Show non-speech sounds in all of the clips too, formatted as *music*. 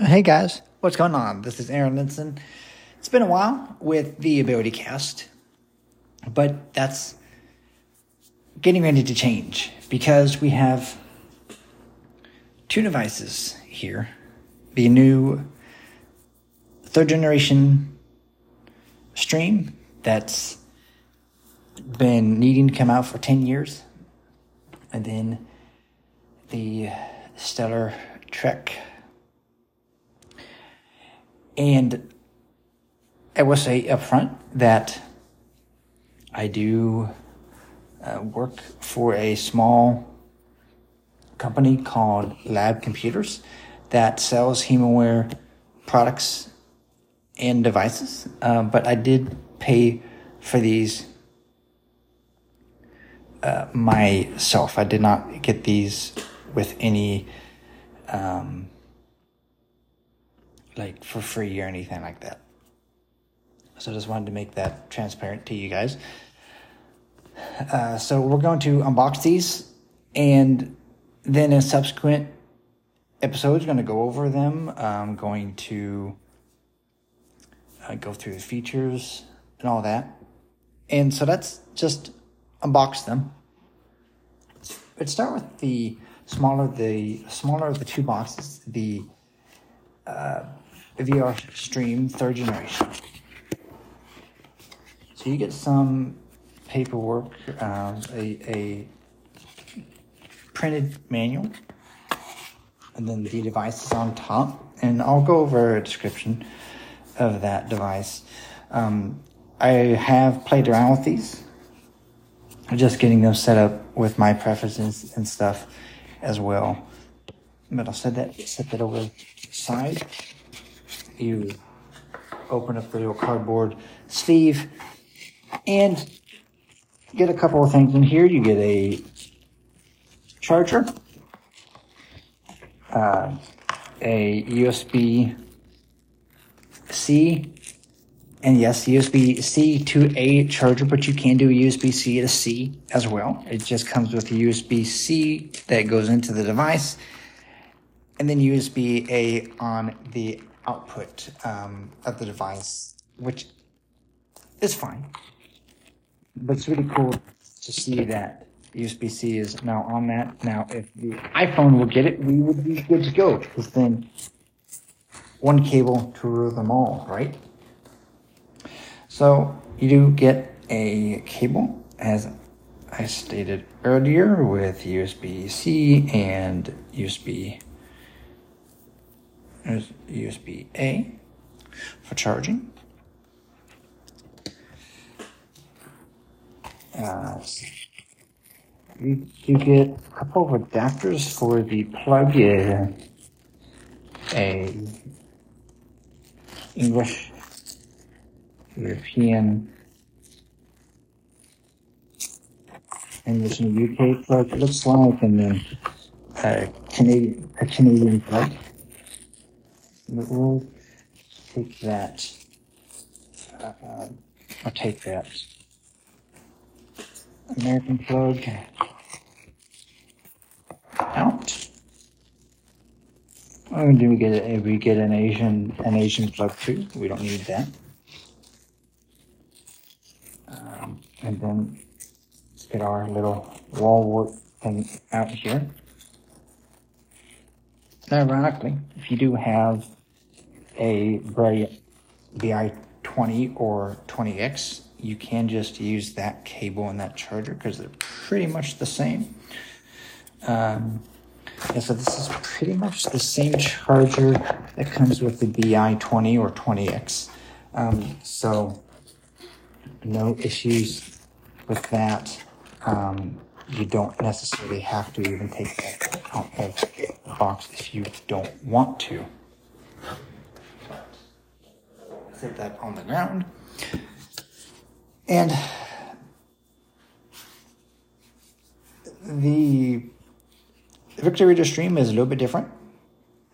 Hey guys, what's going on? This is Aaron Linson. It's been a while with the Ability Cast, but that's getting ready to change because we have two devices here the new third generation stream that's been needing to come out for 10 years, and then the Stellar Trek and I will say up front that I do uh, work for a small company called Lab Computers that sells HumanWare products and devices. Uh, but I did pay for these uh, myself. I did not get these with any um, like for free or anything like that. So I just wanted to make that transparent to you guys. Uh, so we're going to unbox these and then in subsequent episodes, going to go over them. I'm going to uh, go through the features and all that. And so that's just unbox them. Let's start with the smaller the smaller of the two boxes, the uh, VR Stream third generation. So you get some paperwork, um, a, a printed manual, and then the device is on top. And I'll go over a description of that device. Um, I have played around with these, just getting them set up with my preferences and stuff as well. But I'll set that set that over side you open up the little cardboard sleeve and get a couple of things in here. You get a charger, uh, a USB C, and yes, USB C to A charger, but you can do USB C to C as well. It just comes with a USB C that goes into the device, and then USB A on the output um, of the device, which is fine. But it's really cool to see that USB C is now on that. Now, if the iPhone will get it, we would be good to go because then one cable to rule them all, right? So you do get a cable, as I stated earlier, with USB C and USB USB A for charging. Uh, you, you get a couple of adapters for the plug in a English, European, English and UK plug, it looks like, and then a Canadian, a Canadian plug we'll take that. Uh, I'll take that. American plug out. Oh, do we get a, we get an Asian an Asian plug too? We don't need that. Um, and then get our little wall work thing out here. Ironically, if you do have a Bray BI20 or 20X, you can just use that cable and that charger because they're pretty much the same. Um, yeah, so this is pretty much the same charger that comes with the BI20 or 20X. Um, so no issues with that. Um, you don't necessarily have to even take that out of the box if you don't want to set that on the ground. And the Victor Reader Stream is a little bit different.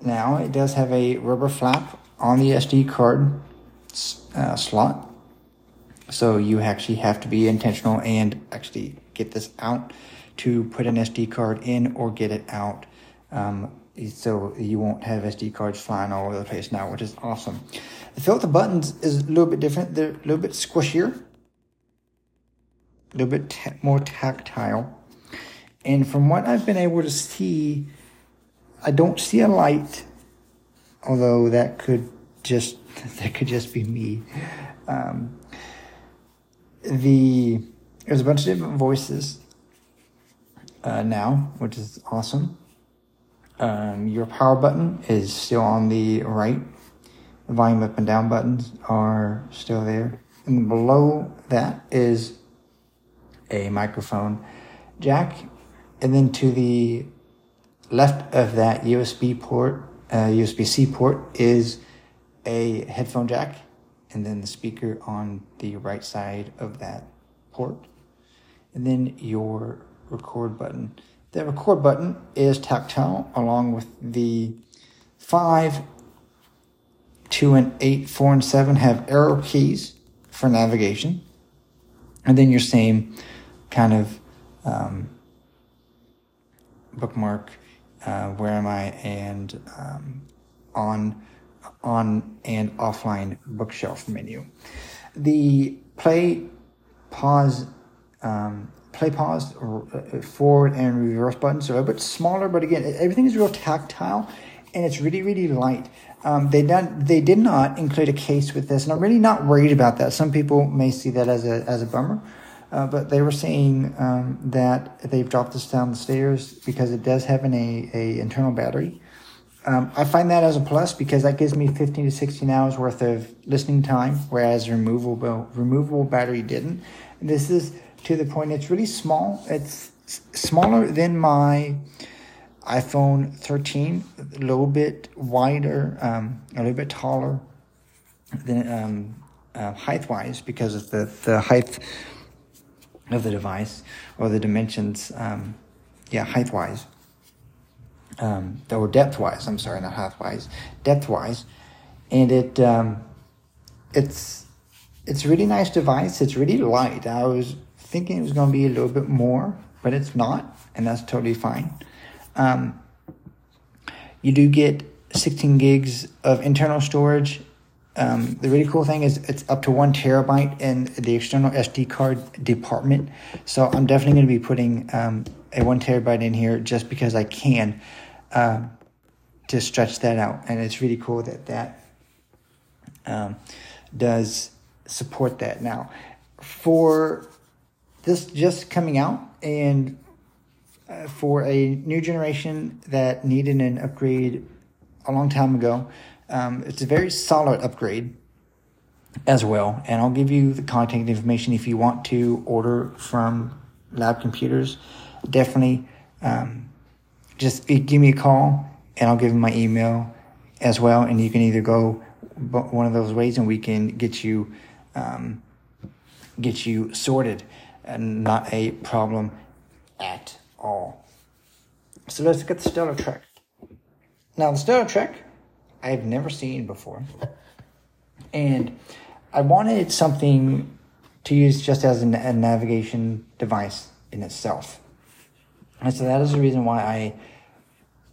Now it does have a rubber flap on the SD card uh, slot. So you actually have to be intentional and actually get this out to put an SD card in or get it out um, so you won't have SD cards flying all over the place now, which is awesome. The feel with the buttons is a little bit different. They're a little bit squishier, a little bit more tactile. And from what I've been able to see, I don't see a light, although that could just *laughs* that could just be me. Um, the there's a bunch of different voices uh, now, which is awesome. Um, your power button is still on the right. The volume up and down buttons are still there. And below that is a microphone jack. And then to the left of that USB port, uh, USB C port, is a headphone jack. And then the speaker on the right side of that port. And then your record button. The record button is tactile along with the 5, 2 and 8, 4 and 7 have arrow keys for navigation. And then your same kind of um, bookmark, uh, where am I, and um, on on and offline bookshelf menu. The play, pause, um, play pause, uh, forward and reverse buttons are a bit smaller, but again, everything is real tactile and it's really, really light. Um, they done, they did not include a case with this, and I'm really not worried about that. Some people may see that as a as a bummer, uh, but they were saying um, that they've dropped this down the stairs because it does have an a, a internal battery. Um, I find that as a plus because that gives me 15 to 16 hours worth of listening time, whereas removable removable battery didn't. And this is to the point it's really small. It's smaller than my iPhone 13, a little bit wider, um, a little bit taller than um, uh, height wise because of the, the height of the device or the dimensions. Um, yeah, height wise. Um, or depth wise. I'm sorry, not height wise. Depth wise, and it um, it's it's really nice device. It's really light. I was thinking it was going to be a little bit more, but it's not, and that's totally fine. Um, you do get 16 gigs of internal storage. Um, the really cool thing is it's up to one terabyte in the external SD card department. So I'm definitely going to be putting um, a one terabyte in here just because I can uh, to stretch that out. And it's really cool that that um, does support that. Now, for this just coming out and uh, for a new generation that needed an upgrade a long time ago. Um, it's a very solid upgrade as well, and I'll give you the contact information if you want to order from Lab Computers. Definitely, um, just give me a call, and I'll give you my email as well, and you can either go one of those ways, and we can get you um, get you sorted and not a problem at all. So let's get the Stellar Trek. Now, the Stellar Trek, I've never seen before. *laughs* And I wanted something to use just as a, navigation device in itself. And so that is the reason why I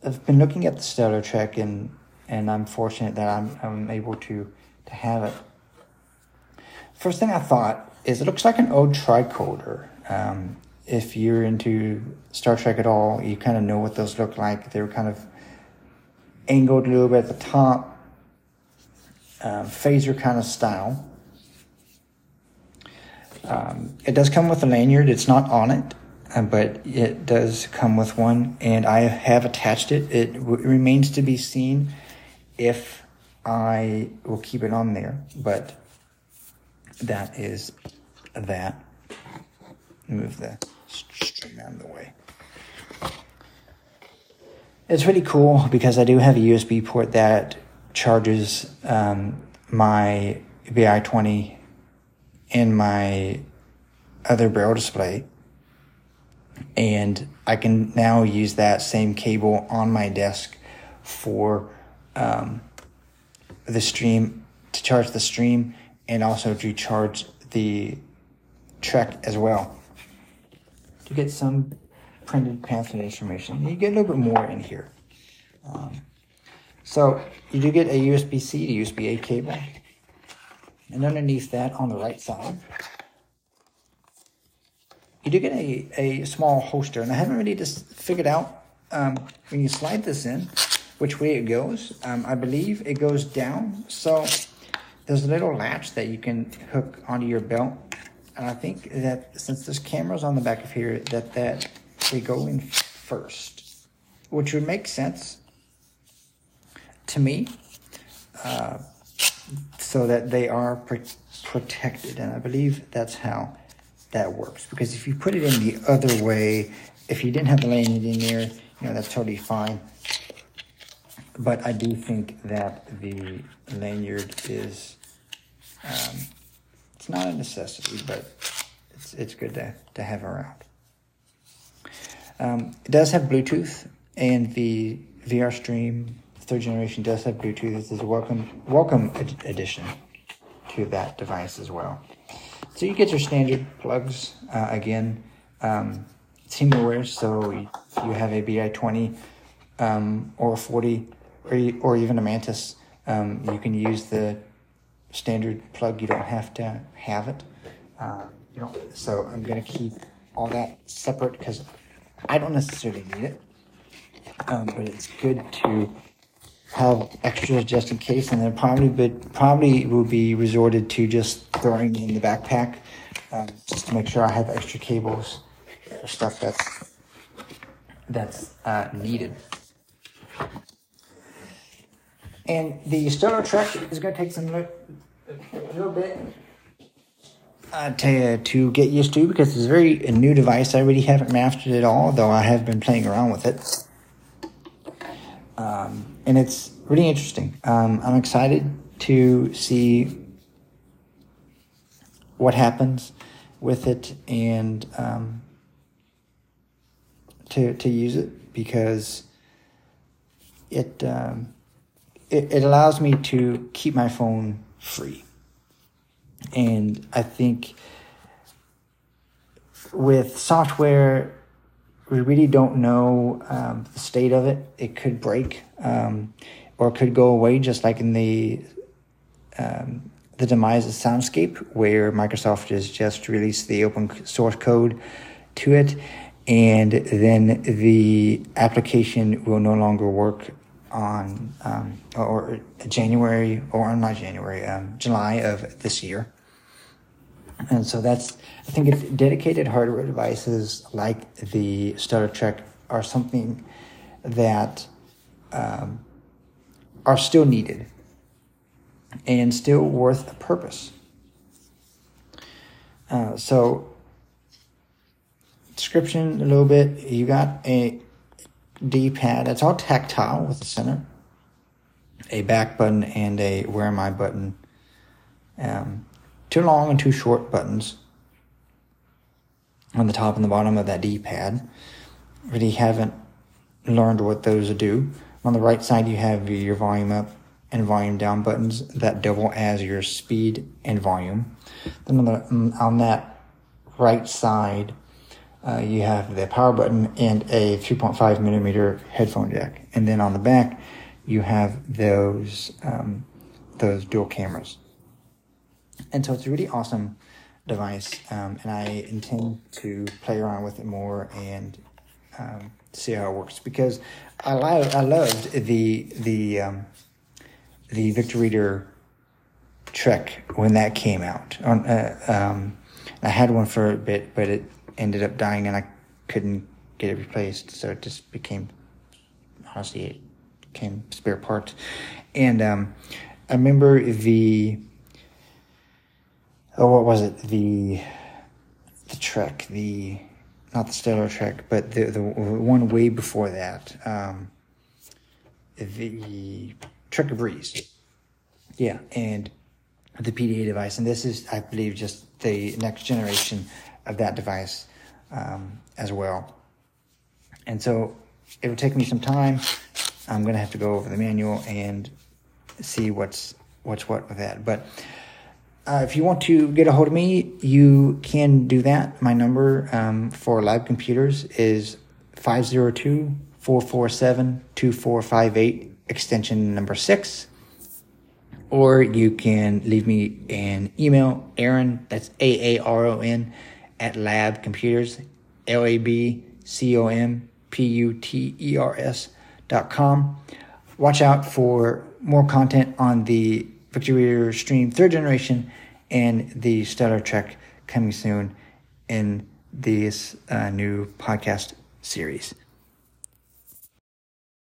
have been looking at the Stellar Trek and and I'm fortunate that I'm I'm able to to have it. First thing I thought is it looks like an old tricorder. Um, if you're into Star Trek at all, you kind of know what those look like. They were kind of angled a little bit at the top, um, phaser kind of style. Um, it does come with a lanyard. It's not on it, uh, but it does come with one, and I have attached it. It w- remains to be seen if I will keep it on there, but that is that. Move the string out of the way. It's really cool because I do have a USB port that charges um, my BI20 in my other braille display. And I can now use that same cable on my desk for um, the stream to charge the stream and also to charge the Trek as well. To get some printed pamphlet information, you get a little bit more in here. Um, so you do get a USB C to USB A cable. And underneath that on the right side, you do get a, a small holster. And I haven't really just figured out um, when you slide this in which way it goes. Um, I believe it goes down. So there's a little latch that you can hook onto your belt. And I think that since there's cameras on the back of here, that, that they go in first, which would make sense to me. Uh, so that they are protected. And I believe that's how that works. Because if you put it in the other way, if you didn't have the lanyard in there, you know, that's totally fine. But I do think that the lanyard is, um, it's not a necessity, but it's, it's good to, to have around. Um, it does have Bluetooth, and the VR Stream third generation does have Bluetooth. This is a welcome welcome addition to that device as well. So you get your standard plugs uh, again. Um, Teamware, so if you have a BI20 um, or 40 or, or even a Mantis, um, you can use the standard plug. You don't have to have it. Uh, you know, so I'm going to keep all that separate because I don't necessarily need it. Um, but it's good to have extras just in case, and then probably but probably will be resorted to just throwing in the backpack um, just to make sure I have extra cables or stuff that's that's uh, needed. And the Stellar Trek is going to take some a little bit uh, to to get used to because it's a very a new device. I really haven't mastered it all, though I have been playing around with it. Um, and it's really interesting. Um, I'm excited to see what happens with it and um, to to use it because it, um, it it allows me to keep my phone free, and I think with software we really don't know um, the state of it. It could break um, or could go away, just like in the um, the demise of Soundscape, where Microsoft has just released the open source code to it, and then the application will no longer work on um, or January or not January, um, July of this year. And so that's, I think if dedicated hardware devices like the Star Trek are something that um, are still needed and still worth a purpose. Uh, so, description a little bit. You got a D pad. It's all tactile with the center, a back button, and a where am I button. Um, two long and two short buttons on the top and the bottom of that D-pad. Really haven't learned what those do. On the right side, you have your volume up and volume down buttons that double as your speed and volume. Then on, the, on that right side, uh, you have the power button and a 3.5 millimeter headphone jack. And then on the back, you have those um, those dual cameras. And so it's a really awesome device, um, and I intend to play around with it more and um, see how it works because I I loved the the um, the Victor Reader Trek when that came out. Uh, um, I had one for a bit, but it ended up dying, and I couldn't get it replaced, so it just became honestly it became spare parts. And um, I remember the oh, what was it? The the Trek, the not the Stellar Trek, but the the one way before that, um, the Trekker Breeze. Yeah, and the PDA device, and this is, I believe, just the next generation of that device um, as well. And so it will take me some time. I'm going to have to go over the manual and see what's what's what with that, but. Uh, if you want to get a hold of me, you can do that. My number um, for Lab computers is 502 447 2458, extension number six. Or you can leave me an email, Aaron, that's A A R O N, at Lab Computers, L A B C O M P U T E R S dot com. Watch out for more content on the Victor Reader Stream third generation and the Stellar Trek coming soon in this uh, new podcast series.